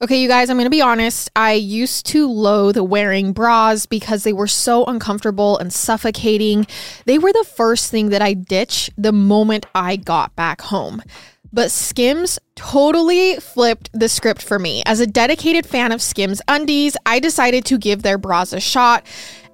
Okay, you guys, I'm going to be honest. I used to loathe wearing bras because they were so uncomfortable and suffocating. They were the first thing that I ditched the moment I got back home. But Skims totally flipped the script for me. As a dedicated fan of Skims undies, I decided to give their bras a shot.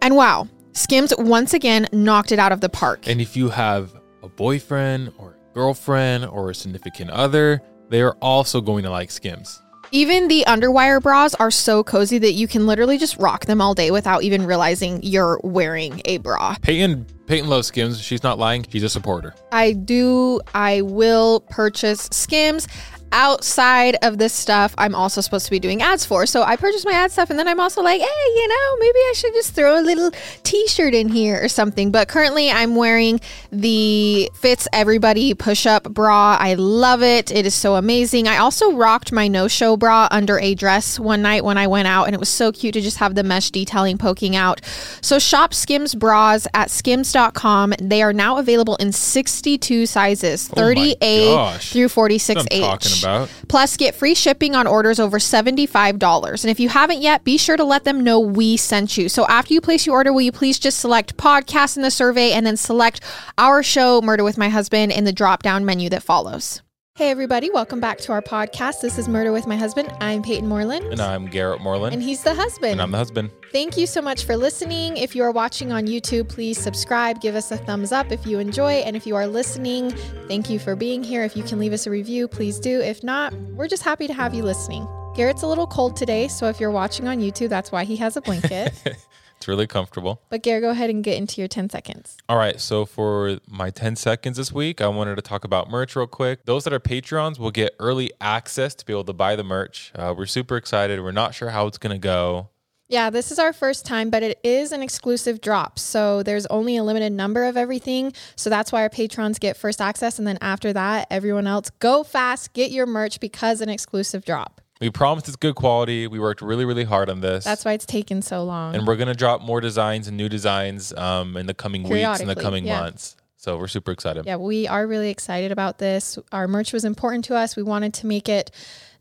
And wow, Skims once again knocked it out of the park. And if you have a boyfriend or a girlfriend or a significant other, they are also going to like Skims. Even the underwire bras are so cozy that you can literally just rock them all day without even realizing you're wearing a bra. Payton Payton loves Skims. She's not lying. She's a supporter. I do, I will purchase Skims outside of this stuff I'm also supposed to be doing ads for. So I purchase my ad stuff and then I'm also like, hey, you know, maybe I should just throw a little t shirt in here or something. But currently I'm wearing the Fits Everybody push up bra. I love it. It is so amazing. I also rocked my no show bra under a dress one night when I went out and it was so cute to just have the mesh detailing poking out. So shop Skims bras at skims.com. They are now available in 62 sizes, 30A through 46H about. Plus, get free shipping on orders over $75. And if you haven't yet, be sure to let them know we sent you. So after you place your order, will you please just select podcast in the survey and then select our show, Murder with My Husband, in the drop down menu that follows. Hey, everybody, welcome back to our podcast. This is Murder with My Husband. I'm Payton Moreland. And I'm Garrett Moreland. And he's the husband. And I'm the husband. Thank you so much for listening. If you are watching on YouTube, please subscribe, give us a thumbs up if you enjoy. And if you are listening, thank you for being here. If you can leave us a review, please do. If not, we're just happy to have you listening. Garrett's a little cold today, so if you're watching on YouTube, that's why he has a blanket. It's really comfortable. But Gary, go ahead and get into your 10 seconds. All right. So for my 10 seconds this week, I wanted to talk about merch real quick. Those that are Patreons will get early access to be able to buy the merch. Uh, we're super excited. We're not sure how it's going to go. Yeah, this is our first time, but it is an exclusive drop. So there's only a limited number of everything. So that's why our patrons get first access. And then after that, everyone else go fast, get your merch because an exclusive drop. We promised it's good quality. We worked really, really hard on this. That's why it's taken so long. And we're gonna drop more designs and new designs um, in the coming weeks and the coming yeah. months. So we're super excited. Yeah, we are really excited about this. Our merch was important to us. We wanted to make it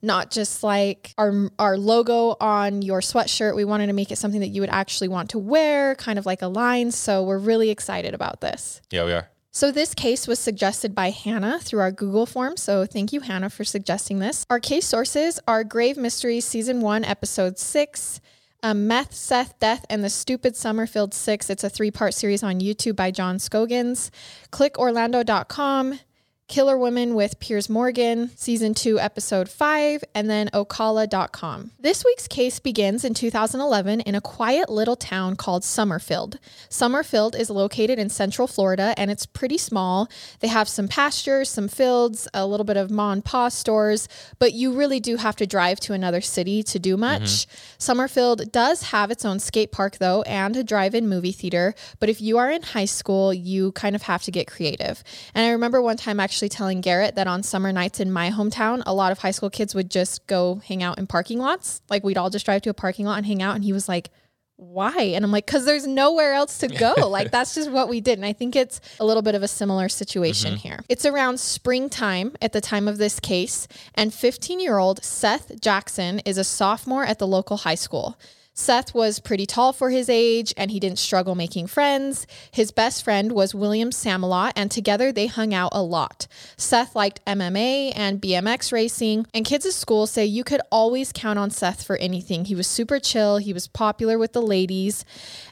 not just like our our logo on your sweatshirt. We wanted to make it something that you would actually want to wear, kind of like a line. So we're really excited about this. Yeah, we are. So, this case was suggested by Hannah through our Google form. So, thank you, Hannah, for suggesting this. Our case sources are Grave Mysteries Season 1, Episode 6, um, Meth, Seth, Death, and the Stupid Summerfield 6. It's a three part series on YouTube by John Scogins. ClickOrlando.com, Killer Women with Piers Morgan, Season 2, Episode 5, and then Ocala.com. This week's case begins in 2011 in a quiet little town called Summerfield. Summerfield is located in central Florida and it's pretty small. They have some pastures, some fields, a little bit of ma and pa stores, but you really do have to drive to another city to do much. Mm-hmm. Summerfield does have its own skate park, though, and a drive in movie theater, but if you are in high school, you kind of have to get creative. And I remember one time actually actually telling Garrett that on summer nights in my hometown, a lot of high school kids would just go hang out in parking lots. Like we'd all just drive to a parking lot and hang out. And he was like, why? And I'm like, because there's nowhere else to go. like, that's just what we did. And I think it's a little bit of a similar situation mm-hmm. here. It's around springtime at the time of this case, and 15 year old Seth Jackson is a sophomore at the local high school. Seth was pretty tall for his age and he didn't struggle making friends. His best friend was William Samalot, and together they hung out a lot. Seth liked MMA and BMX racing, and kids at school say you could always count on Seth for anything. He was super chill, he was popular with the ladies.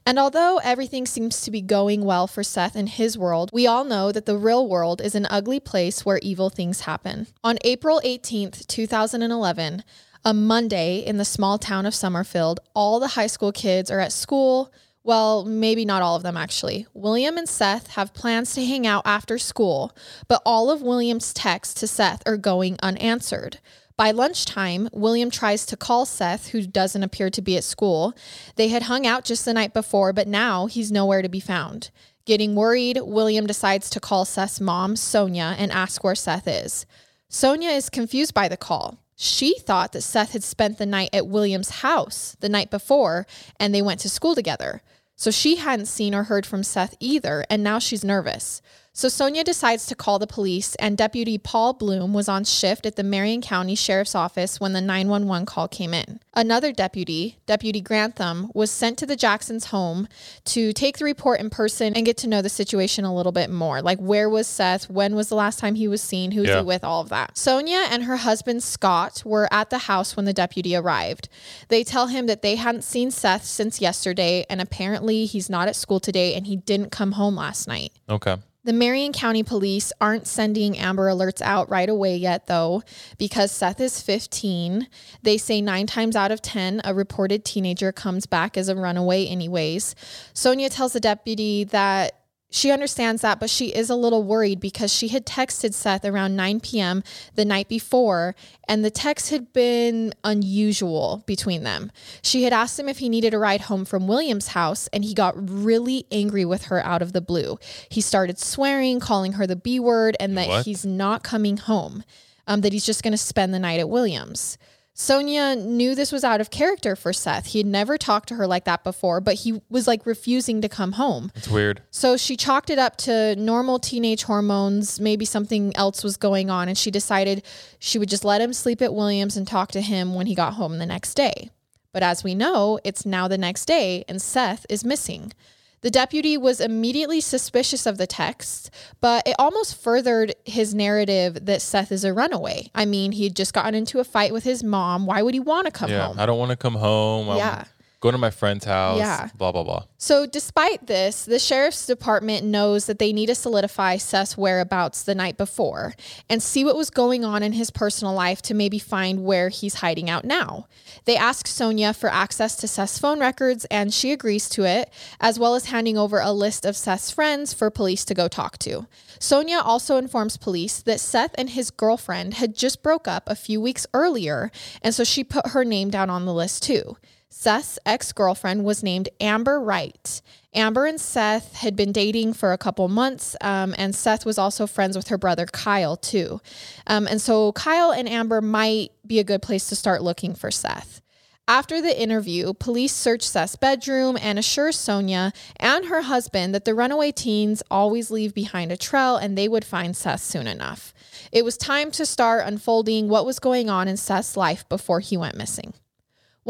And although everything seems to be going well for Seth in his world, we all know that the real world is an ugly place where evil things happen. On April 18th, 2011, a Monday in the small town of Summerfield. All the high school kids are at school. Well, maybe not all of them actually. William and Seth have plans to hang out after school, but all of William's texts to Seth are going unanswered. By lunchtime, William tries to call Seth, who doesn't appear to be at school. They had hung out just the night before, but now he's nowhere to be found. Getting worried, William decides to call Seth's mom, Sonia, and ask where Seth is. Sonia is confused by the call. She thought that Seth had spent the night at William's house the night before and they went to school together. So she hadn't seen or heard from Seth either, and now she's nervous. So Sonia decides to call the police, and Deputy Paul Bloom was on shift at the Marion County Sheriff's Office when the 911 call came in. Another deputy, Deputy Grantham, was sent to the Jacksons' home to take the report in person and get to know the situation a little bit more. Like, where was Seth? When was the last time he was seen? Who's Yeah. he with? All of that. Sonia and her husband Scott were at the house when the deputy arrived. They tell him that they hadn't seen Seth since yesterday, and apparently he's not at school today and he didn't come home last night. Okay. The Marion County Police aren't sending Amber Alerts out right away yet, though, because Seth is 15. They say nine times out of 10, a reported teenager comes back as a runaway, anyways. Sonia tells the deputy that she understands that, but she is a little worried because she had texted Seth around 9 p.m. the night before, and the text had been unusual between them. She had asked him if he needed a ride home from William's house, and he got really angry with her out of the blue. He started swearing, calling her the B word, and that What? he's not coming home, um, that he's just going to spend the night at Williams. Sonia knew this was out of character for Seth. He had never talked to her like that before, but he was like refusing to come home. It's weird. So she chalked it up to normal teenage hormones. Maybe something else was going on, and she decided she would just let him sleep at Williams and talk to him when he got home the next day. But as we know, it's now the next day, and Seth is missing. The deputy was immediately suspicious of the text, but it almost furthered his narrative that Seth is a runaway. I mean, he had just gotten into a fight with his mom. Why would he want to come Yeah. home? I don't want to come home. I'm Yeah. Going to my friend's house. Yeah. Blah, blah, blah. So, despite this, the sheriff's department knows that they need to solidify Seth's whereabouts the night before and see what was going on in his personal life to maybe find where he's hiding out now. They ask Sonia for access to Seth's phone records, and she agrees to it, as well as handing over a list of Seth's friends for police to go talk to. Sonia also informs police that Seth and his girlfriend had just broke up a few weeks earlier, and so she put her name down on the list too. Seth's ex girlfriend was named Amber Wright. Amber and Seth had been dating for a couple months, um, and Seth was also friends with her brother Kyle, too. Um, and so Kyle and Amber might be a good place to start looking for Seth. After the interview, police search Seth's bedroom and assure Sonia and her husband that the runaway teens always leave behind a trail and they would find Seth soon enough. It was time to start unfolding what was going on in Seth's life before he went missing.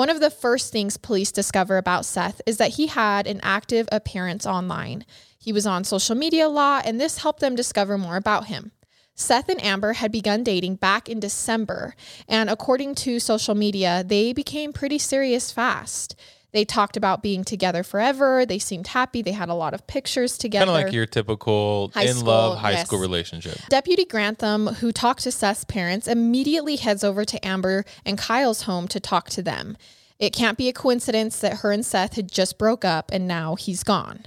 One of the first things police discover about Seth is that he had an active appearance online. He was on social media a lot, and this helped them discover more about him. Seth and Amber had begun dating back in December, and according to social media, they became pretty serious fast. They talked about being together forever. They seemed happy. They had a lot of pictures together. Kind of like your typical High in school, love high yes. school relationship. Deputy Grantham, who talked to Seth's parents, immediately heads over to Amber and Kyle's home to talk to them. It can't be a coincidence that her and Seth had just broke up and now he's gone.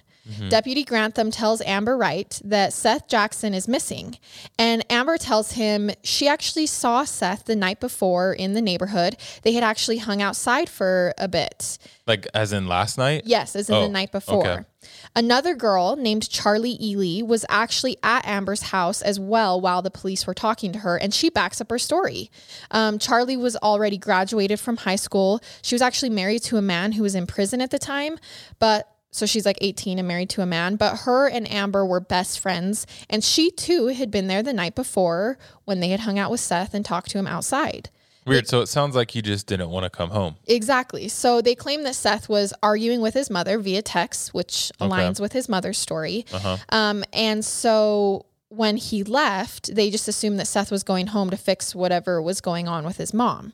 Deputy Grantham tells Amber Wright that Seth Jackson is missing. And Amber tells him she actually saw Seth the night before in the neighborhood. They had actually hung outside for a bit. Like as in last night? Yes, as in Oh, the night before. okay. Another girl named Charlie Ely was actually at Amber's house as well while the police were talking to her, and she backs up her story. Um, Charlie was already graduated from high school. She was actually married to a man who was in prison at the time, but so she's like 18 and married to a man, but her and Amber were best friends, and she too had been there the night before when they had hung out with Seth and talked to him outside. Weird. So it sounds like he just didn't want to come home. Exactly. So they claim that Seth was arguing with his mother via text, which aligns with his mother's story. Uh Um, and so when he left, they just assumed that Seth was going home to fix whatever was going on with his mom.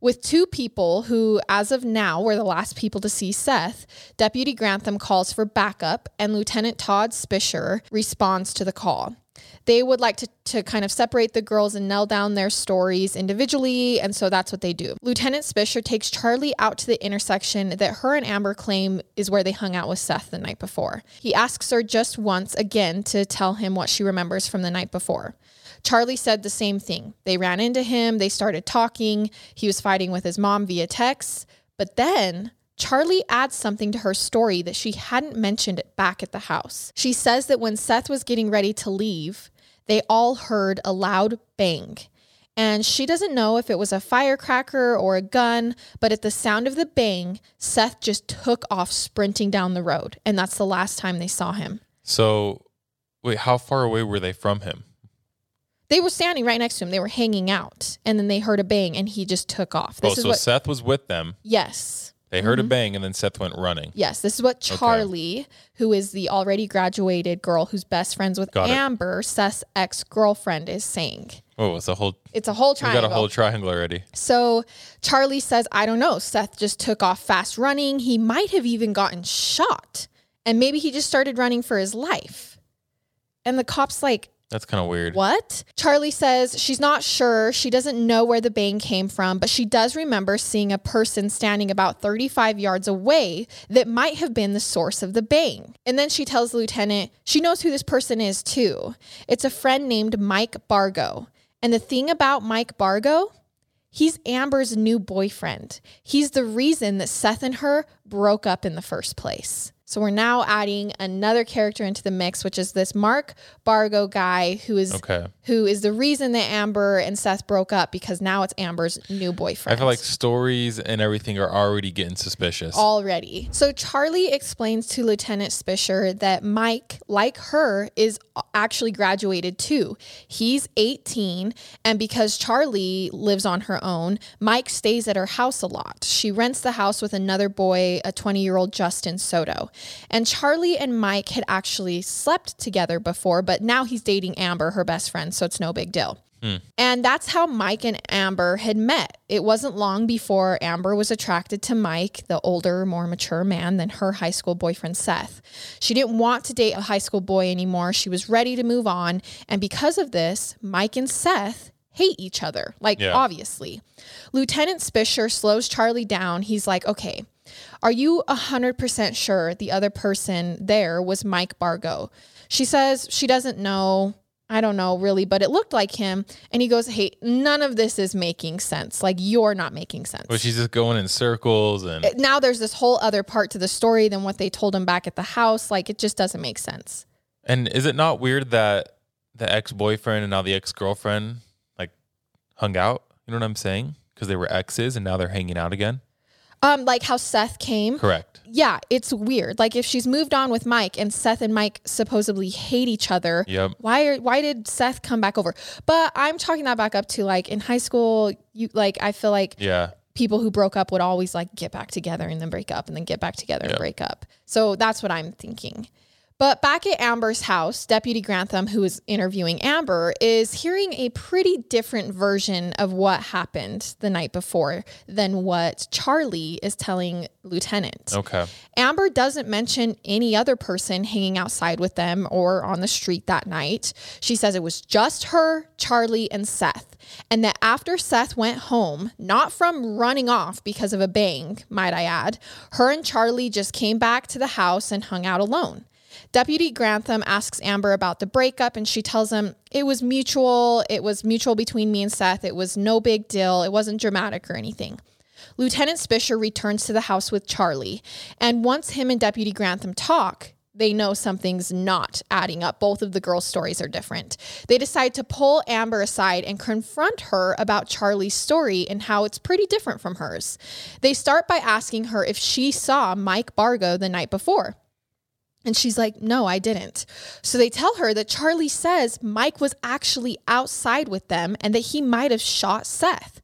With two people who, as of now, were the last people to see Seth, Deputy Grantham calls for backup, and Lieutenant Todd Spisher responds to the call. They would like to, to kind of separate the girls and nail down their stories individually, and so that's what they do. Lieutenant Spisher takes Charlie out to the intersection that her and Amber claim is where they hung out with Seth the night before. He asks her just once again to tell him what she remembers from the night before. Charlie said the same thing. They ran into him, they started talking. He was fighting with his mom via text. But then Charlie adds something to her story that she hadn't mentioned back at the house. She says that when Seth was getting ready to leave, they all heard a loud bang. And she doesn't know if it was a firecracker or a gun, but at the sound of the bang, Seth just took off sprinting down the road. And that's the last time they saw him. So Wait, how far away were they from him? They were standing right next to him. They were hanging out, and then they heard a bang, and he just took off. Oh, This is so what. Seth was with them. yes, They heard a mm-hmm. bang, and then Seth went running. yes. This is what Charlie, who is the already graduated girl who's best friends with Got it. Amber, Seth's ex girlfriend, is saying. Oh, it's a whole. It's a whole We triangle. got a whole triangle already. So Charlie says, I don't know. Seth just took off fast running. He might have even gotten shot. And maybe he just started running for his life. And the cop's like, That's kind of weird. What? Charlie says she's not sure. She doesn't know where the bang came from, but she does remember seeing a person standing about 35 yards away that might have been the source of the bang. And then she tells the lieutenant she knows who this person is too. It's a friend named Mike Bargo. And the thing about Mike Bargo, he's Amber's new boyfriend. He's the reason that Seth and her broke up in the first place. So we're now adding another character into the mix, which is this Mark Bargo guy who is Okay. who is the reason that Amber and Seth broke up because now it's Amber's new boyfriend. I feel like stories and everything are already getting suspicious. already. So Charlie explains to Lieutenant Spisher that Mike, like her, is actually graduated too. He's 18, and because Charlie lives on her own, Mike stays at her house a lot. She rents the house with another boy, a 20 year old Justin Soto. And Charlie and Mike had actually slept together before, but now he's dating Amber, her best friend, so it's no big deal. Hmm. And that's how Mike and Amber had met. It wasn't long before Amber was attracted to Mike, the older, more mature man than her high school boyfriend, Seth. She didn't want to date a high school boy anymore. She was ready to move on. And because of this, Mike and Seth hate each other, like Yeah. obviously. Lieutenant Spisher slows Charlie down. He's like, okay, are you 100% sure the other person there was Mike Bargo? She says she doesn't know. I don't know really, but it looked like him. And he goes, Hey, none of this is making sense. Like, you're not making sense. But she's just going in circles and now there's this whole other part to the story than what they told him back at the house. Like, it just doesn't make sense. and is it not weird that the ex boyfriend and now the ex girlfriend like hung out? You know what I'm saying? Because they were exes and now they're hanging out again. Um, like how Seth came. Correct. Yeah, it's weird. Like if she's moved on with Mike and Seth and Mike supposedly hate each other, Yep. why are why did Seth come back over? But I'm talking that back up to like in high school, you like I feel like Yeah. people who broke up would always like get back together and then break up and then get back together and break up. So that's what I'm thinking. But back at Amber's house, Deputy Grantham, who is interviewing Amber, is hearing a pretty different version of what happened the night before than what Charlie is telling Lieutenant. Okay. Amber doesn't mention any other person hanging outside with them or on the street that night. She says it was just her, Charlie, and Seth. And that after Seth went home, not from running off because of a bang, might I add, her and Charlie just came back to the house and hung out alone. Deputy Grantham asks Amber about the breakup, and she tells him it was mutual. It was mutual between me and Seth. It was no big deal. It wasn't dramatic or anything. Lieutenant Spisher returns to the house with Charlie, and once him and Deputy Grantham talk, they know something's not adding up. Both of the girls' stories are different. They decide to pull Amber aside and confront her about Charlie's story and how it's pretty different from hers. They start by asking her if she saw Mike Bargo the night before. And she's like, no, I didn't. So they tell her that Charlie says Mike was actually outside with them and that he might have shot Seth.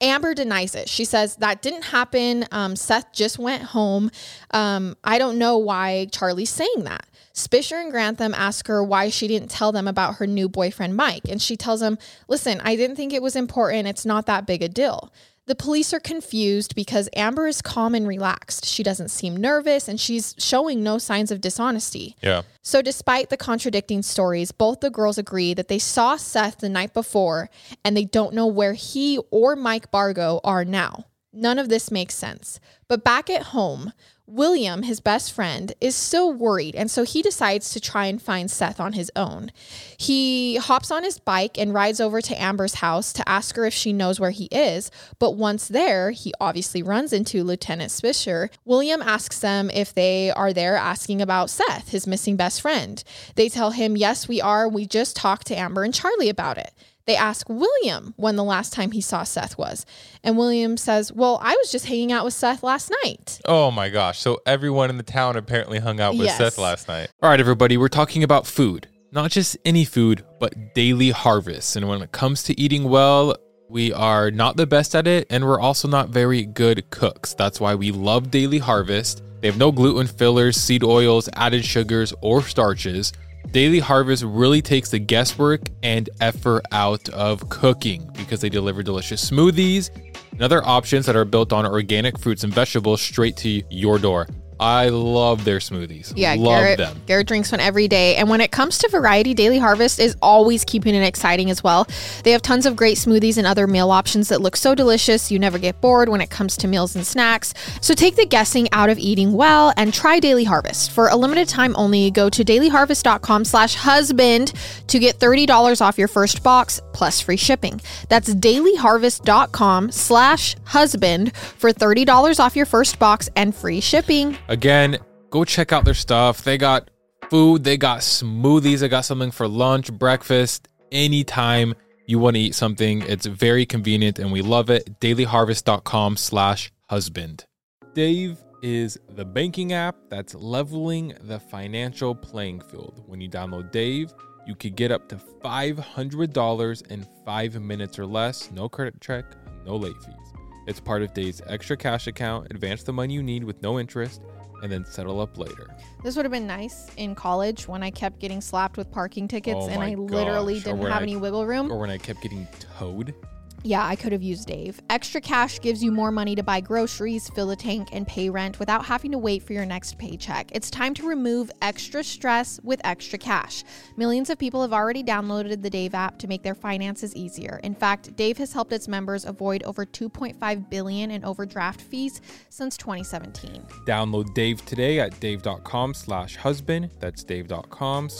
Amber denies it. She says that didn't happen. Um, Seth just went home. Um, I don't know why Charlie's saying that. Spisher and Grantham ask her why she didn't tell them about her new boyfriend, Mike. And she tells them, listen, I didn't think it was important. It's not that big a deal. The police are confused because Amber is calm and relaxed. She doesn't seem nervous and she's showing no signs of dishonesty. Yeah. So, despite the contradicting stories, both the girls agree that they saw Seth the night before and they don't know where he or Mike Bargo are now. None of this makes sense. But back at home, William, his best friend, is so worried, and so he decides to try and find Seth on his own. He hops on his bike and rides over to Amber's house to ask her if she knows where he is. But once there, he obviously runs into Lieutenant Spisher. William asks them if they are there asking about Seth, his missing best friend. They tell him, Yes, we are. We just talked to Amber and Charlie about it. They ask William when the last time he saw Seth was. And William says, Well, I was just hanging out with Seth last night. Oh my gosh. So everyone in the town apparently hung out with Yes. Seth last night. All right, everybody. We're talking about food. not just any food, but daily harvest. And when it comes to eating well, we are not the best at it, and we're also not very good cooks. That's why we love Daily Harvest. They have no gluten fillers, seed oils, added sugars, or starches. Daily Harvest really takes the guesswork and effort out of cooking because they deliver delicious smoothies and other options that are built on organic fruits and vegetables straight to your door. I love their smoothies. Yeah, love Garrett, them. Garrett drinks one every day. And when it comes to variety, Daily Harvest is always keeping it exciting as well. They have tons of great smoothies and other meal options that look so delicious. You never get bored when it comes to meals and snacks. So take the guessing out of eating well and try Daily Harvest. For a limited time only, go to dailyharvest.com slash husband to get $30 off your first box plus free shipping. That's dailyharvest.com slash husband for $30 off your first box and free shipping. Again, go check out their stuff. They got food, they got smoothies, they got something for lunch, breakfast, anytime you want to eat something. It's very convenient and we love it. Dailyharvest.com slash husband. Dave is the banking app that's leveling the financial playing field. When you download Dave, you could get up to $500 in five minutes or less. No credit check, no late fees. It's part of Dave's extra cash account. Advance the money you need with no interest and then settle up later. This would have been nice in college when I kept getting slapped with parking tickets Oh and I literally gosh, or didn't have I- any wiggle room. Or when I kept getting towed. Yeah, I could have used Dave. Extra cash gives you more money to buy groceries, fill a tank, and pay rent without having to wait for your next paycheck. It's time to remove extra stress with extra cash. Millions of people have already downloaded the Dave app to make their finances easier. In fact, Dave has helped its members avoid over 2.5 billion in overdraft fees since 2017. Download Dave today at dave.com slash husband. That's dave.com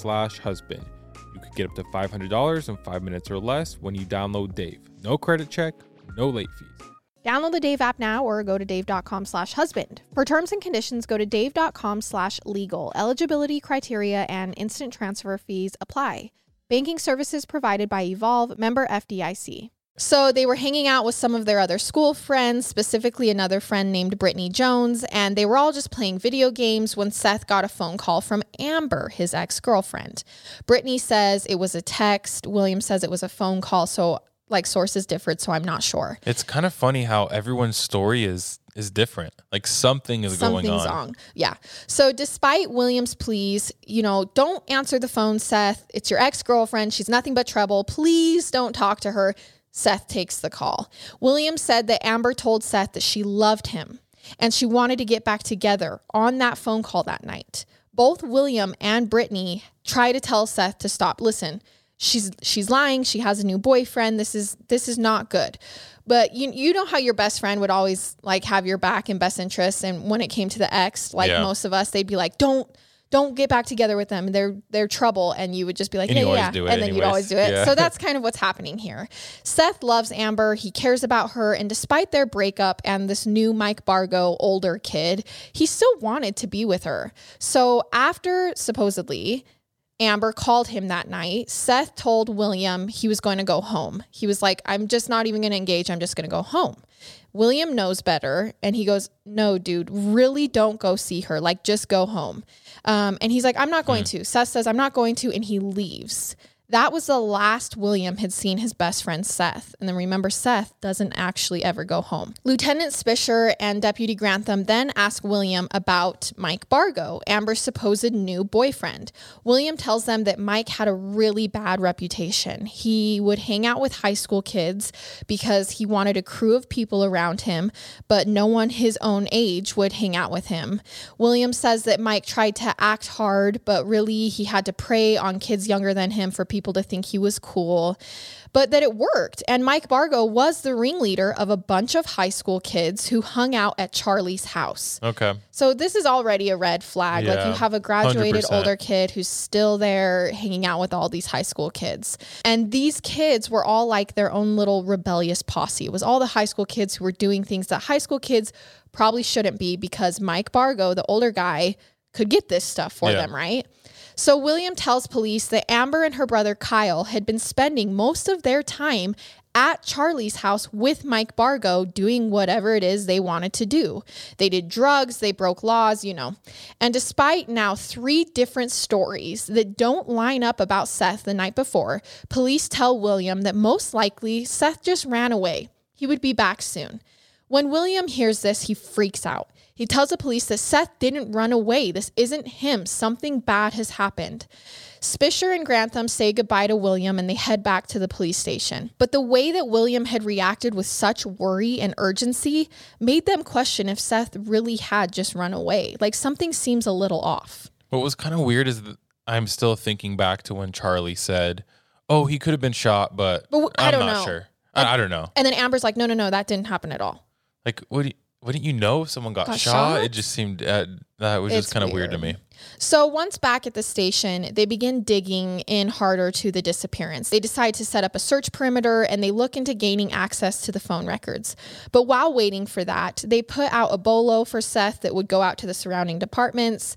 get up to $500 in five minutes or less when you download Dave. No credit check, no late fees. Download the Dave app now or go to dave.com slash husband. For terms and conditions, go to dave.com slash legal. Eligibility criteria and instant transfer fees apply. Banking services provided by Evolve, member FDIC. So they were hanging out with some of their other school friends, specifically another friend named Brittany Jones, and they were all just playing video games when Seth got a phone call from Amber, his ex girlfriend. Brittany says it was a text. William says it was a phone call. So, like, sources differed, so I'm not sure. It's kind of funny how everyone's story is is different. Like something is going Something's on. wrong. Yeah. So despite William's pleas, you know, don't answer the phone, Seth. It's your ex girlfriend. She's nothing but trouble. Please don't talk to her. Seth takes the call. William said that Amber told Seth that she loved him and she wanted to get back together on that phone call that night. Both William and Brittany try to tell Seth to stop. Listen, she's she's lying. She has a new boyfriend. This is this is not good. But you you know how your best friend would always like have your back and best interests and when it came to the ex, like Yeah. most of us, they'd be like, "Don't don't get back together with them. They're they're trouble." And you would just be like, And "Yeah, yeah." do it and then you'd always do it. Yeah. So that's kind of what's happening here. Seth loves Amber. He cares about her. And despite their breakup and this new Mike Bargo older kid, he still wanted to be with her. So after supposedly Amber called him that night, Seth told William he was going to go home. He was like, I'm just not even going to engage. I'm just going to go home. William knows better. And he goes, No, dude, really don't go see her. Like, just go home. Um, and he's like, I'm not going to. Seth says, I'm not going to. And he leaves. That was the last William had seen his best friend Seth. And then remember, Seth doesn't actually ever go home. Lieutenant Spisher and Deputy Grantham then ask William about Mike Bargo, Amber's supposed new boyfriend. William tells them that Mike had a really bad reputation. He would hang out with high school kids because he wanted a crew of people around him, but no one his own age would hang out with him. William says that Mike tried to act hard, but really he had to prey on kids younger than him for people to think he was cool, but that it worked. And Mike Bargo was the ringleader of a bunch of high school kids who hung out at Charlie's house. Okay. So this is already a red flag. like you have a graduated 100%. older kid who's still there hanging out with all these high school kids. And these kids were all like their own little rebellious posse. It was all the high school kids who were doing things that high school kids probably shouldn't be because Mike Bargo, the older guy, could get this stuff for Yeah. them, right? So William tells police that Amber and her brother Kyle had been spending most of their time at Charlie's house with Mike Bargo doing whatever it is they wanted to do. They did drugs, they broke laws, you know. And despite now three different stories that don't line up about Seth the night before, police tell William that most likely Seth just ran away. He would be back soon. When William hears this, he freaks out. He tells the police that Seth didn't run away. This isn't him. Something bad has happened. Spisher and Grantham say goodbye to William and they head back to the police station. But the way that William had reacted with such worry and urgency made them question if Seth really had just run away. Like something seems a little off. What was kind of weird is that I'm still thinking back to when Charlie said, "Oh, he could have been shot, but, But w- I I'm don't not know. sure. I, I don't know. And then Amber's like, no, no, no, that didn't happen at all. Like, what? Do you, wouldn't you know if someone got, Got shot? shot? It just seemed uh, that was It's just kind of weird to me. So once back at the station, they begin digging in harder to the disappearance. They decide to set up a search perimeter and they look into gaining access to the phone records. But while waiting for that, they put out a bolo for Seth that would go out to the surrounding departments.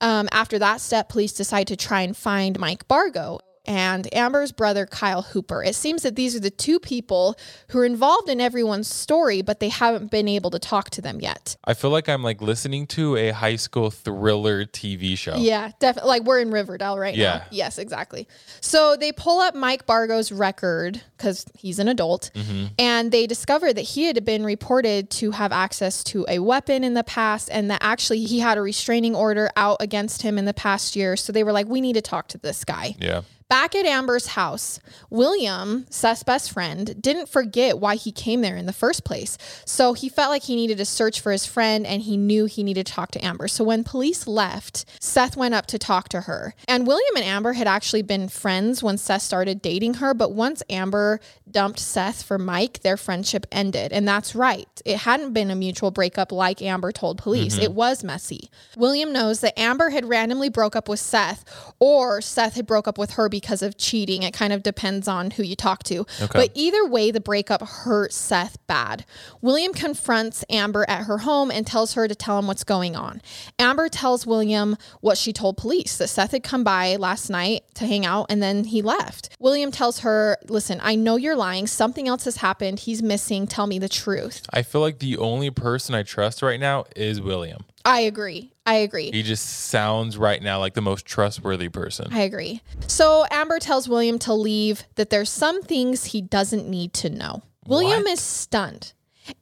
Um, after that step, police decide to try and find Mike Bargo and Amber's brother, Kyle Hooper. It seems that these are the two people who are involved in everyone's story, but they haven't been able to talk to them yet. I feel like I'm like listening to a high school thriller TV show. Yeah, definitely. Like we're in Riverdale right Yeah. now. Yes, exactly. So they pull up Mike Bargo's record because he's an adult, mm-hmm. and they discover that he had been reported to have access to a weapon in the past, and that actually he had a restraining order out against him in the past year. So they were like, we need to talk to this guy. Yeah. Back at Amber's house, William, Seth's best friend, didn't forget why he came there in the first place. So he felt like he needed to search for his friend and he knew he needed to talk to Amber. So when police left, Seth went up to talk to her. And William and Amber had actually been friends when Seth started dating her. But once Amber dumped Seth for Mike, their friendship ended. And that's right. It hadn't been a mutual breakup like Amber told police, mm-hmm. it was messy. William knows that Amber had randomly broke up with Seth or Seth had broke up with her because of cheating. It kind of depends on who you talk to. But either way, the breakup hurt Seth bad. William confronts Amber at her home and tells her to tell him what's going on. Amber tells William what she told police that Seth had come by last night to hang out and then he left. William tells her, Listen, I know you're lying. Something else has happened. He's missing. Tell me the truth. I feel like the only person I trust right now is William. I agree. I agree. He just sounds right now like the most trustworthy person. I agree. So Amber tells William to leave, that there's some things he doesn't need to know. William What? is stunned.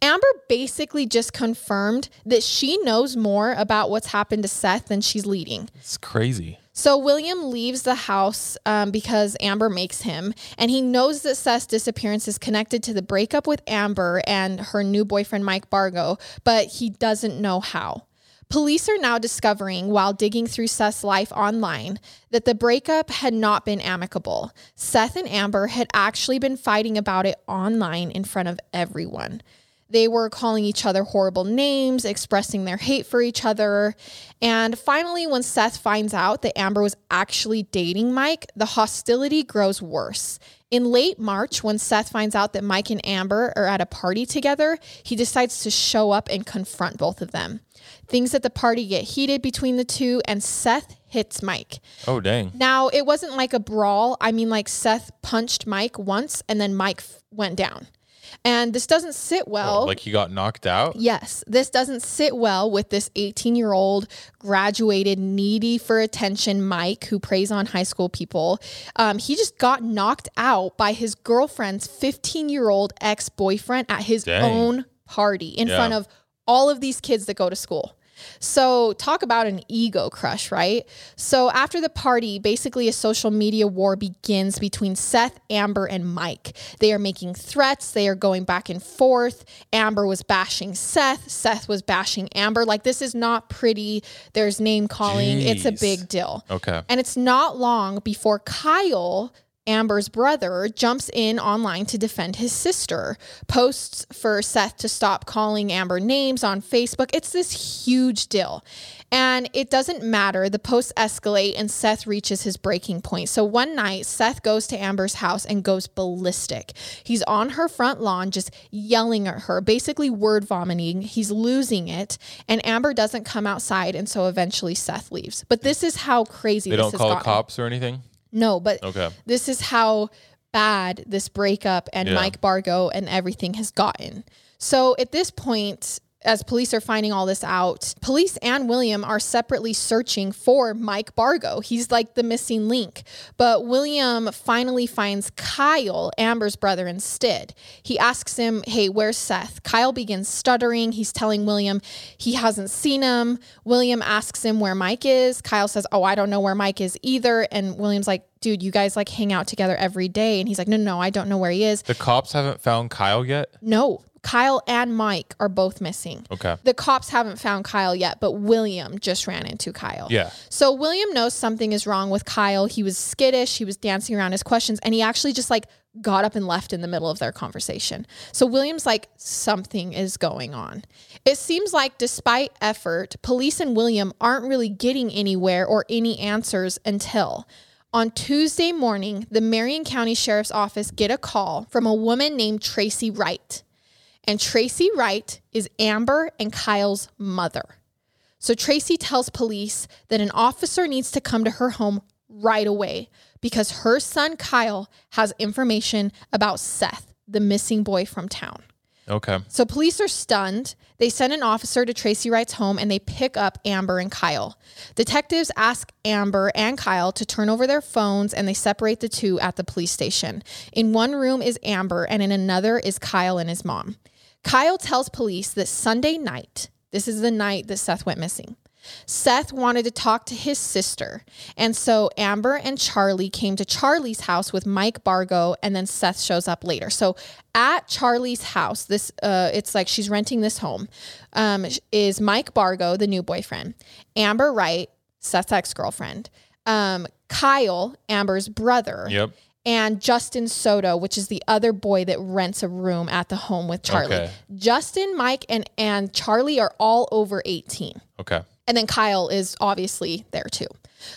Amber basically just confirmed that she knows more about what's happened to Seth than she's leading. It's crazy. So William leaves the house um, because Amber makes him, and he knows that Seth's disappearance is connected to the breakup with Amber and her new boyfriend Mike Bargo, but he doesn't know how. Police are now discovering, while digging through Seth's life online, that the breakup had not been amicable. Seth and Amber had actually been fighting about it online in front of everyone. They were calling each other horrible names, expressing their hate for each other. And finally, when Seth finds out that Amber was actually dating Mike, the hostility grows worse. In late March, when Seth finds out that Mike and Amber are at a party together, he decides to show up and confront both of them. Things at the party get heated between the two, and Seth hits Mike. Oh dang. Now, it wasn't like a brawl. I mean, like Seth punched Mike once and then Mike f- went down. And this doesn't sit well. Like he got knocked out. Yes, this doesn't sit well with this 18 year old graduated, needy for attention Mike who preys on high school people. Um, he just got knocked out by his girlfriend's 15 year old ex boyfriend at his Dang. own party in Yeah. front of all of these kids that go to school. So, talk about an ego crush, right? So, after the party, basically a social media war begins between Seth, Amber, and Mike. They are making threats, they are going back and forth. Amber was bashing Seth, Seth was bashing Amber. Like, this is not pretty. There's name calling, it's a big deal. Okay. And it's not long before Kyle, Amber's brother, jumps in online to defend his sister, posts for Seth to stop calling Amber names on Facebook. It's this huge deal. And it doesn't matter. The posts escalate and Seth reaches his breaking point. So one night, Seth goes to Amber's house and goes ballistic. He's on her front lawn, just yelling at her, basically word vomiting. He's losing it. And Amber doesn't come outside. And so eventually Seth leaves. But this is how crazy They don't call the cops or anything. No, but Okay. this is how bad this breakup and Yeah. Mike Bargo and everything has gotten. So at this point, as police are finding all this out, police and William are separately searching for Mike Bargo. He's like the missing link. But William finally finds Kyle, Amber's brother, instead. He asks him, Hey, where's Seth? Kyle begins stuttering. He's telling William he hasn't seen him. William asks him where Mike is. Kyle says, Oh, I don't know where Mike is either. And William's like, Dude, you guys like hang out together every day. And he's like, No, no, no, I don't know where he is. The cops haven't found Kyle yet. No, Kyle and Mike are both missing. Okay. The cops haven't found Kyle yet, but William just ran into Kyle. Yeah. So William knows something is wrong with Kyle. He was skittish, he was dancing around his questions, and he actually just like got up and left in the middle of their conversation. So William's like, something is going on. It seems like despite effort, police and William aren't really getting anywhere or any answers until on Tuesday morning, the Marion County Sheriff's Office get a call from a woman named Tracy Wright. And Tracy Wright is Amber and Kyle's mother. So Tracy tells police that an officer needs to come to her home right away because her son Kyle has information about Seth, the missing boy from town. Okay. So police are stunned. They send an officer to Tracy Wright's home and they pick up Amber and Kyle. Detectives ask Amber and Kyle to turn over their phones and they separate the two at the police station. In one room is Amber and in another is Kyle and his mom. Kyle tells police that Sunday night, this is the night that Seth went missing. Seth wanted to talk to his sister. And so Amber and Charlie came to Charlie's house with Mike Bargo, and then Seth shows up later. So at Charlie's house, this uh, it's like she's renting this home, um, is Mike Bargo, the new boyfriend, Amber Wright, Seth's ex girlfriend, um, Kyle, Amber's brother, Yep. and Justin Soto, which is the other boy that rents a room at the home with Charlie. Okay. Justin, Mike, and and Charlie are all over 18. Okay. And then Kyle is obviously there too.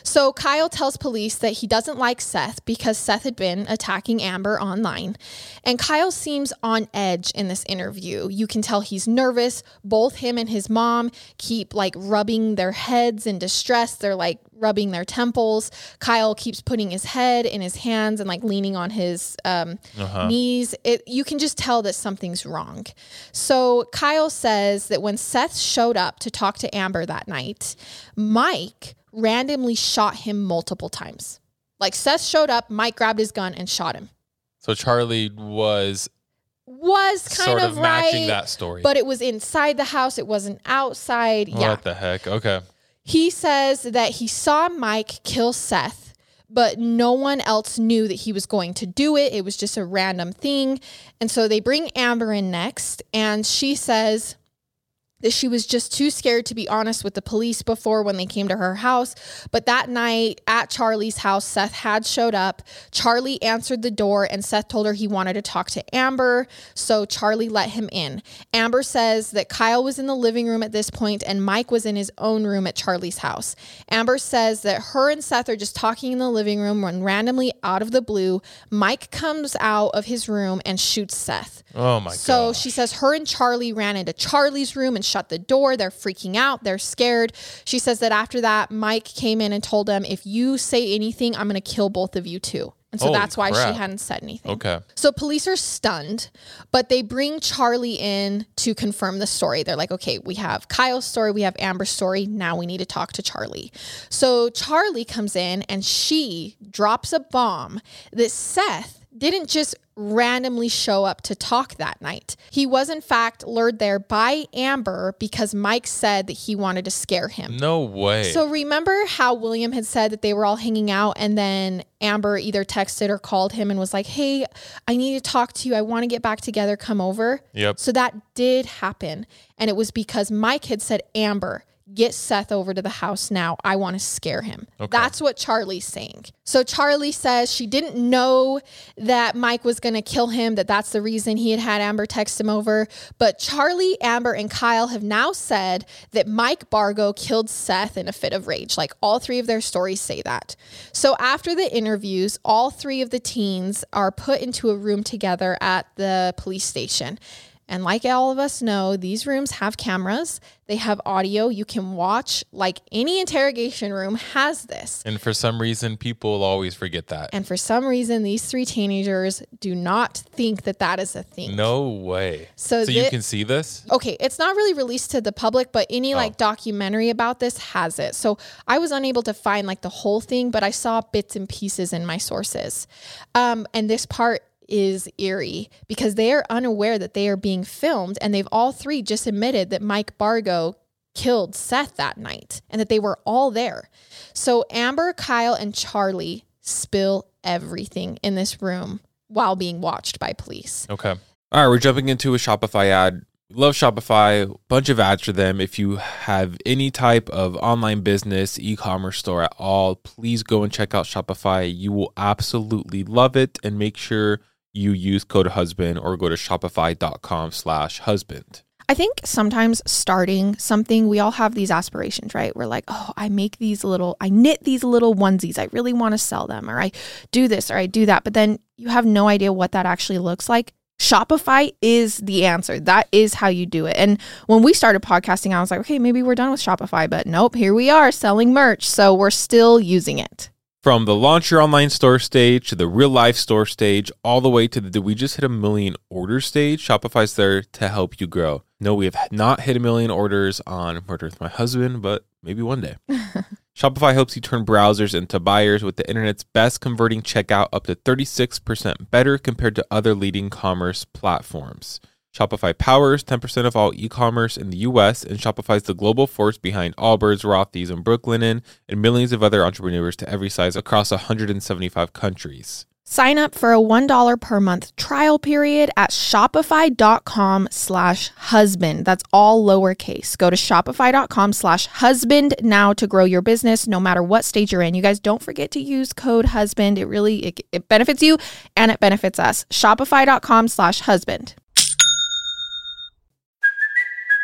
So Kyle tells police that he doesn't like Seth because Seth had been attacking Amber online. And Kyle seems on edge in this interview. You can tell he's nervous. Both him and his mom keep like rubbing their heads in distress. They're like rubbing their temples. Kyle keeps putting his head in his hands and like leaning on his um, knees. It you can just tell that something's wrong. So Kyle says that when Seth showed up to talk to Amber that night, Mike randomly shot him multiple times. Like Seth showed up, Mike grabbed his gun and shot him. So Charlie was Was kind sort of, of, matching right, that story. but it was inside the house. It wasn't outside. Yeah. What the heck? Okay. He says that he saw Mike kill Seth, but no one else knew that he was going to do it. It was just a random thing. And so they bring Amber in next, and she says that she was just too scared to be honest with the police before when they came to her house. But that night at Charlie's house, Seth had showed up. Charlie answered the door, and Seth told her he wanted to talk to Amber. So Charlie let him in. Amber says that Kyle was in the living room at this point, and Mike was in his own room at Charlie's house. Amber says that her and Seth are just talking in the living room when randomly, out of the blue, Mike comes out of his room and shoots Seth. Oh my So god. she says her and Charlie ran into Charlie's room and shut the door. They're freaking out. They're scared. She says that after that, Mike came in and told them, if you say anything, I'm going to kill both of you too. And so Holy that's why crap. she hadn't said anything. Okay. So police are stunned, but they bring Charlie in to confirm the story. They're like, okay, we have Kyle's story, we have Amber's story. Now we need to talk to Charlie. So Charlie comes in and she drops a bomb that Seth didn't just randomly show up to talk that night. He was, in fact, lured there by Amber because Mike said that he wanted to scare him. No way. So remember how William had said that they were all hanging out and then Amber either texted or called him and was like, "Hey, I need to talk to you. I want to get back together. Come over." Yep. So that did happen and it was because Mike had said, "Amber, get Seth over to the house now. I want to scare him." That's what Charlie's saying. So Charlie says she didn't know that Mike was going to kill him, that that's the reason he had had Amber text him over, but Charlie, Amber and Kyle have now said that Mike Bargo killed Seth in a fit of rage. Like all three of their stories say that. So after the interviews, all three of the teens are put into a room together at the police station. And like all of us know, these rooms have cameras, they have audio. You can watch, like any interrogation room has this. And for some reason, people always forget that. And for some reason, these three teenagers do not think that that is a thing. No way. So, So you can see this? okay, it's not really released to the public, but any like documentary about this has it. So I was unable to find like the whole thing, but I saw bits and pieces in my sources. Um, and this part is eerie because they are unaware that they are being filmed, and they've all three just admitted that Mike Bargo killed Seth that night and that they were all there. So Amber, Kyle, and Charlie spill everything in this room while being watched by police. Okay. All right, we're jumping into a Shopify ad. Love Shopify, bunch of ads for them. If you have any type of online business, e-commerce store at all, please go and check out Shopify. You will absolutely love it and make sure you use code husband or go to shopify.com slash husband. I think sometimes starting something, we all have these aspirations, right? We're like, oh, I make these little, I knit these little onesies. I really want to sell them, or I do this, or I do that. But then you have no idea what that actually looks like. Shopify is the answer. That is how you do it. And when we started podcasting, I was like, okay, maybe we're done with Shopify, but nope, here we are selling merch. So we're still using it. From the launch your online store stage to the real life store stage, all the way to the did we just hit a million order stage, Shopify's there to help you grow. No, we have not hit a million orders on Murder with My Husband, but maybe one day. Shopify helps you turn browsers into buyers with the internet's best converting checkout up to 36% better compared to other leading commerce platforms. Shopify powers 10% of all e-commerce in the US and Shopify's the global force behind Allbirds, Rothy's, and Brooklinen and millions of other entrepreneurs to every size across 175 countries. Sign up for a $1 per month trial period at shopify.com slash husband. That's all lowercase. Go to shopify.com slash husband now to grow your business no matter what stage you're in. You guys don't forget to use code husband. It really, it, it benefits you and it benefits us. Shopify.com slash husband.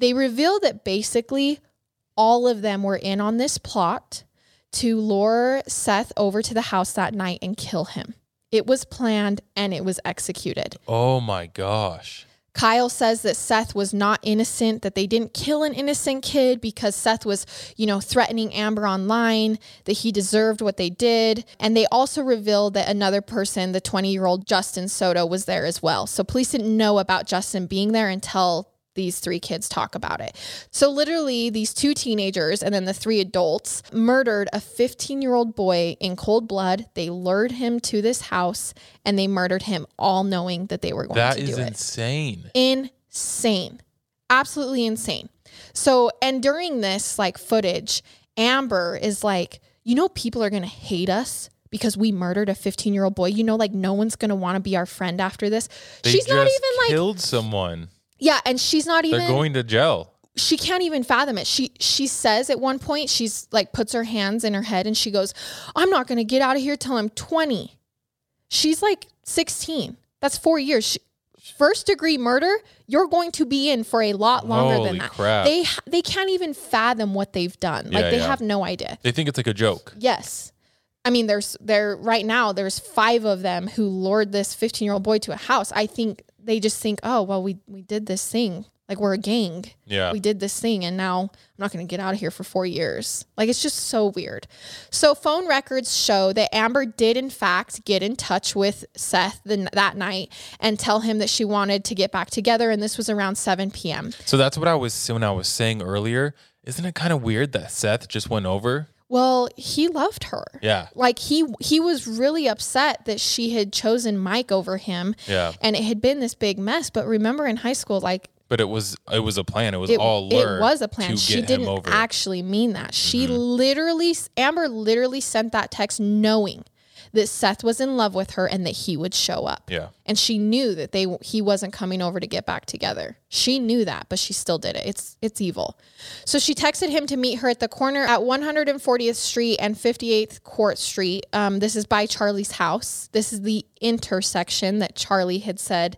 They reveal that basically all of them were in on this plot to lure Seth over to the house that night and kill him. It was planned and it was executed. Oh my gosh. Kyle says that Seth was not innocent, that they didn't kill an innocent kid because Seth was, you know, threatening Amber online, that he deserved what they did. And they also revealed that another person, the 20 year old Justin Soto, was there as well. So police didn't know about Justin being there until these three kids talk about it. So literally these two teenagers and then the three adults murdered a 15-year-old boy in cold blood. They lured him to this house and they murdered him all knowing that they were going That to do it That is insane. insane absolutely insane so and during this like footage amber is like you know people are gonna hate us because we murdered a 15 year old boy you know like no one's gonna want to be our friend after this They she's not even like killed someone. Yeah and she's not even They're going to jail. she can't even fathom it. She she says at one point she's like puts her hands in her head and she goes, "I'm not going to get out of here till I'm 20." She's like 16. That's 4 years. She, first degree murder, you're going to be in for a lot longer than that. crap. They they can't even fathom what they've done. Like Yeah, they yeah. have no idea. They think it's like a joke. Yes. I mean, there's there right now. There's five of them who lured this 15 year old boy to a house. I think they just think, oh well, we we did this thing. Like we're a gang. Yeah. We did this thing, and now I'm not going to get out of here for four years. Like it's just so weird. So phone records show that Amber did in fact get in touch with Seth the, that night and tell him that she wanted to get back together, and this was around 7 p.m. So that's what I was when I was saying earlier. Isn't it kind of weird that Seth just went over? Well, he loved her. Yeah. Like he he was really upset that she had chosen Mike over him. Yeah. And it had been this big mess. But remember in high school, like But it was it was a plan. It was it, all it was a plan. She didn't actually mean that. She mm-hmm. literally Amber literally sent that text knowing that Seth was in love with her and that he would show up. Yeah. And she knew that they he wasn't coming over to get back together. She knew that, but she still did it. It's it's evil. So she texted him to meet her at the corner at 140th Street and 58th Court Street. Um, this is by Charlie's house. This is the intersection that Charlie had said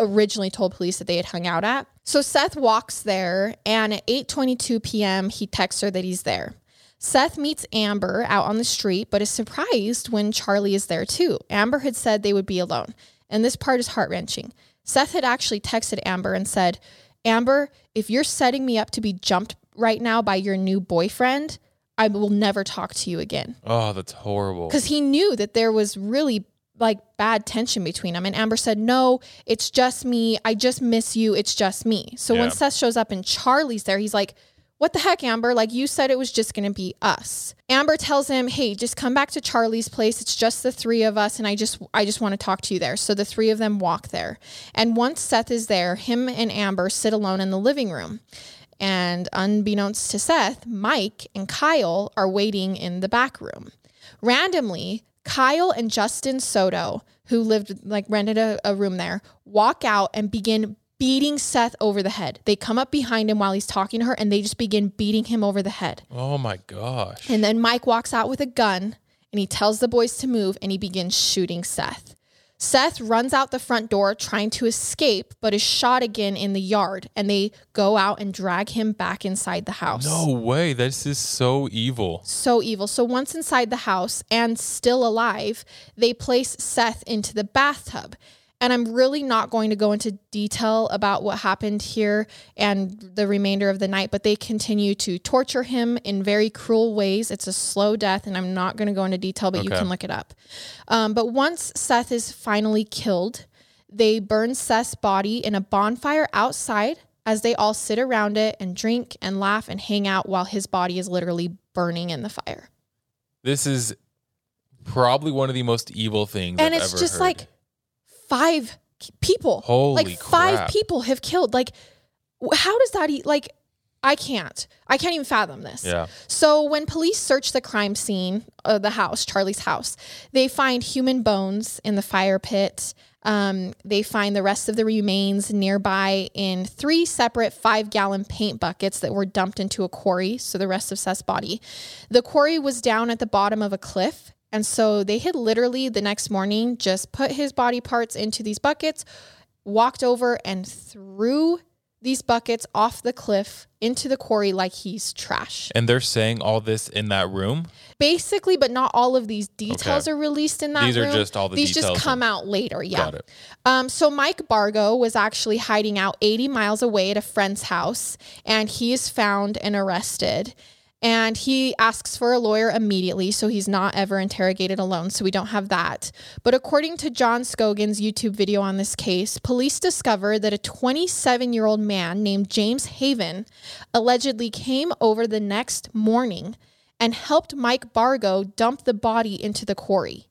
originally told police that they had hung out at. So Seth walks there and at 8:22 p.m. he texts her that he's there. Seth meets Amber out on the street but is surprised when Charlie is there too. Amber had said they would be alone, and this part is heart-wrenching. Seth had actually texted Amber and said, "Amber, if you're setting me up to be jumped right now by your new boyfriend, I will never talk to you again." Oh, that's horrible. because he knew that there was really like bad tension between them. And Amber said, No, it's just me. I just miss you. It's just me. So when Seth shows up and Charlie's there, he's like, What the heck, Amber? Like you said, it was just going to be us. Amber tells him, Hey, just come back to Charlie's place. It's just the three of us. And I just, I just want to talk to you there. So the three of them walk there. And once Seth is there, him and Amber sit alone in the living room. And unbeknownst to Seth, Mike and Kyle are waiting in the back room. Randomly, Kyle and Justin Soto, who lived like rented a, a room there, walk out and begin beating Seth over the head. They come up behind him while he's talking to her and they just begin beating him over the head. oh my gosh. And then Mike walks out with a gun and he tells the boys to move and he begins shooting Seth. Seth runs out the front door trying to escape, but is shot again in the yard, and they go out and drag him back inside the house. no way. This is so evil. So evil. So once inside the house and still alive, they place Seth into the bathtub. And I'm really not going to go into detail about what happened here and the remainder of the night, but they continue to torture him in very cruel ways. It's a slow death, and I'm not going to go into detail, but you can look it up. Um, but once Seth is finally killed, they burn Seth's body in a bonfire outside as they all sit around it and drink and laugh and hang out while his body is literally burning in the fire. This is probably one of the most evil things and I've it's just heard. like five people. Holy like five crap. people have killed. Like, how does that eat? Like, I can't. I can't even fathom this. Yeah. So when police search the crime scene, uh, the house, Charlie's house, they find human bones in the fire pit. Um, they find the rest of the remains nearby in three separate five gallon paint buckets that were dumped into a quarry. So the rest of Seth's body. The quarry was down at the bottom of a cliff. And so they had literally the next morning just put his body parts into these buckets, walked over and threw these buckets off the cliff into the quarry like he's trash. And they're saying all this in that room. Basically, but not all of these details Okay. are released in that These are just all the These details just come out later. Yeah. Got it. Um, so Mike Bargo was actually hiding out 80 miles away at a friend's house, and he is found and arrested. And he asks for a lawyer immediately, so he's not ever interrogated alone. So we don't have that. But according to John Scogan's YouTube video on this case, police discovered that a 27 year old man named James Haven allegedly came over the next morning and helped Mike Bargo dump the body into the quarry.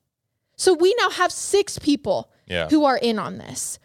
So we now have six people Yeah. who are in on this.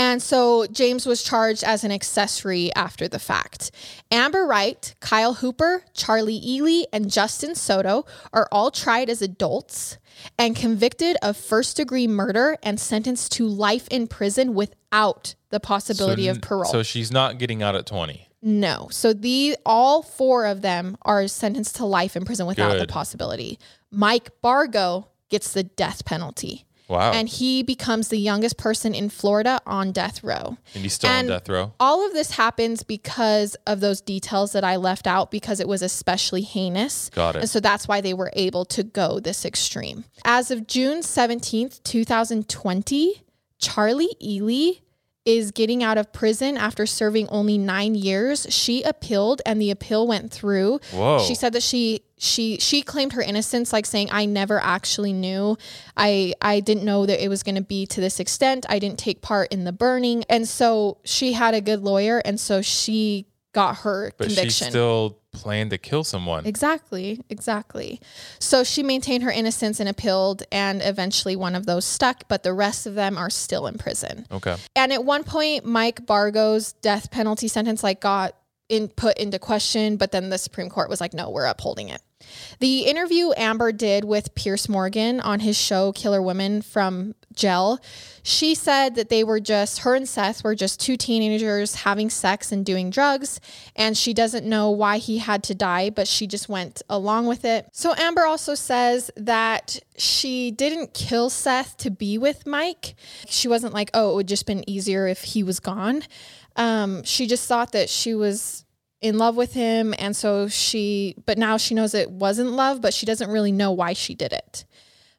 And so James was charged as an accessory after the fact. Amber Wright, Kyle Hooper, Charlie Ely, and Justin Soto are all tried as adults and convicted of first degree murder and sentenced to life in prison without the possibility So of parole. So she's not getting out at 20. No. So the all four of them are sentenced to life in prison without the possibility. Mike Bargo gets the death penalty. Wow. And he becomes the youngest person in Florida on death row. And he's still and on death row. All of this happens because of those details that I left out because it was especially heinous. Got it. And so that's why they were able to go this extreme. As of June 17th, 2020, Charlie Ely is getting out of prison after serving only nine years. She appealed and the appeal went through. Whoa. She said that she she she claimed her innocence, like saying, I never actually knew. I I didn't know that it was gonna be to this extent. I didn't take part in the burning. And so she had a good lawyer and so she got her But conviction. she still planned to kill someone. Exactly, exactly. So she maintained her innocence and appealed, and eventually one of those stuck, but the rest of them are still in prison. Okay. And at one point, Mike Bargo's death penalty sentence like got in put into question, but then the Supreme Court was like, no, we're upholding it. The interview Amber did with Piers Morgan on his show Killer Women from Gel, she said that they were just, her and Seth were just two teenagers having sex and doing drugs, and she doesn't know why he had to die, but she just went along with it. So Amber also says that she didn't kill Seth to be with Mike. She wasn't like, oh, it would just been easier if he was gone. Um, she just thought that she was in love with him and so she but now she knows it wasn't love but she doesn't really know why she did it.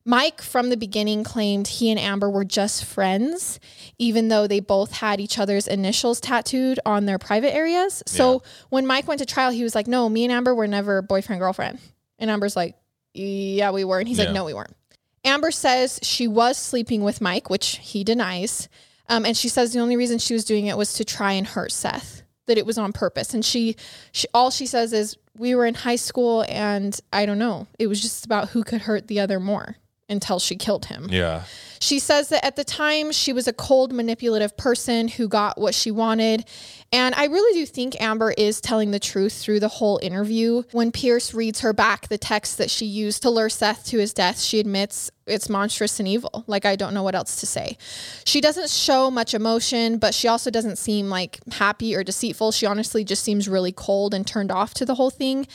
Mike from the beginning claimed he and amber were just friends even though they both had each other's initials tattooed on their private areas. So Yeah. when mike went to trial he was like no me and amber were never boyfriend girlfriend. And amber's like yeah we were. And he's Yeah. like no we weren't. Amber says she was sleeping with mike which he denies um, and she says the only reason she was doing it was to try and hurt seth that it was on purpose. And she, she all she says is we were in high school and I don't know. It was just about who could hurt the other more until she killed him. Yeah. She says that at the time she was a cold, manipulative person who got what she wanted. And I really do think Amber is telling the truth through the whole interview. When Piers reads her back the text that she used to lure Seth to his death, she admits it's monstrous and evil. Like, I don't know what else to say. She doesn't show much emotion, but she also doesn't seem like happy or deceitful. She honestly just seems really cold and turned off to the whole thing.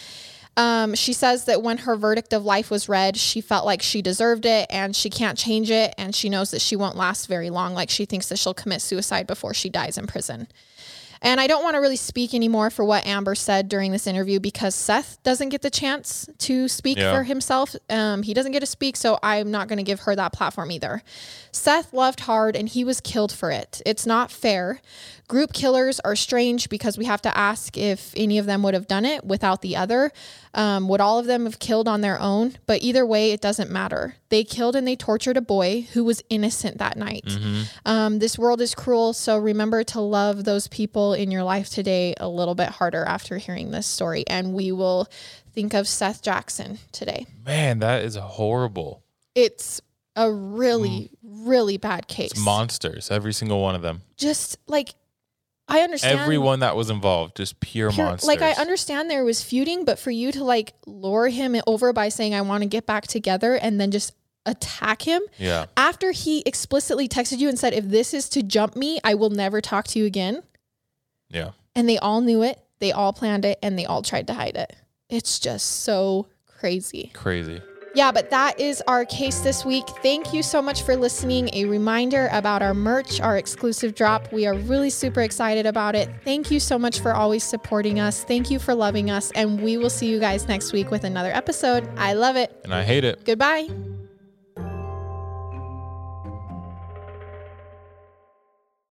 Um, she says that when her verdict of life was read, she felt like she deserved it and she can't change it. And she knows that she won't last very long. Like she thinks that she'll commit suicide before she dies in prison. And I don't want to really speak anymore for what Amber said during this interview because Seth doesn't get the chance to speak Yeah. for himself. Um, he doesn't get to speak, so I'm not going to give her that platform either. Seth loved hard and he was killed for it. It's not fair. Group killers are strange because we have to ask if any of them would have done it without the other. Um, would all of them have killed on their own? But either way, it doesn't matter. They killed and they tortured a boy who was innocent that night. Um, this world is cruel, so remember to love those people in your life today a little bit harder after hearing this story. And we will think of Seth Jackson today. Man, that is horrible. It's a really, mm. really bad case. It's monsters, every single one of them. Just like I understand Everyone that was involved, just pure, pure- monsters. Like I understand there was feuding, but for you to like lure him over by saying I want to get back together and then just attack him Yeah. after he explicitly texted you and said if this is to jump me, I will never talk to you again. Yeah. And they all knew it, they all planned it, and they all tried to hide it. It's just so crazy. Crazy. Yeah, but that is our case this week. Thank you so much for listening. A reminder about our merch, our exclusive drop. We are really super excited about it. Thank you so much for always supporting us. Thank you for loving us. And we will see you guys next week with another episode. I love it. And I hate it. Goodbye.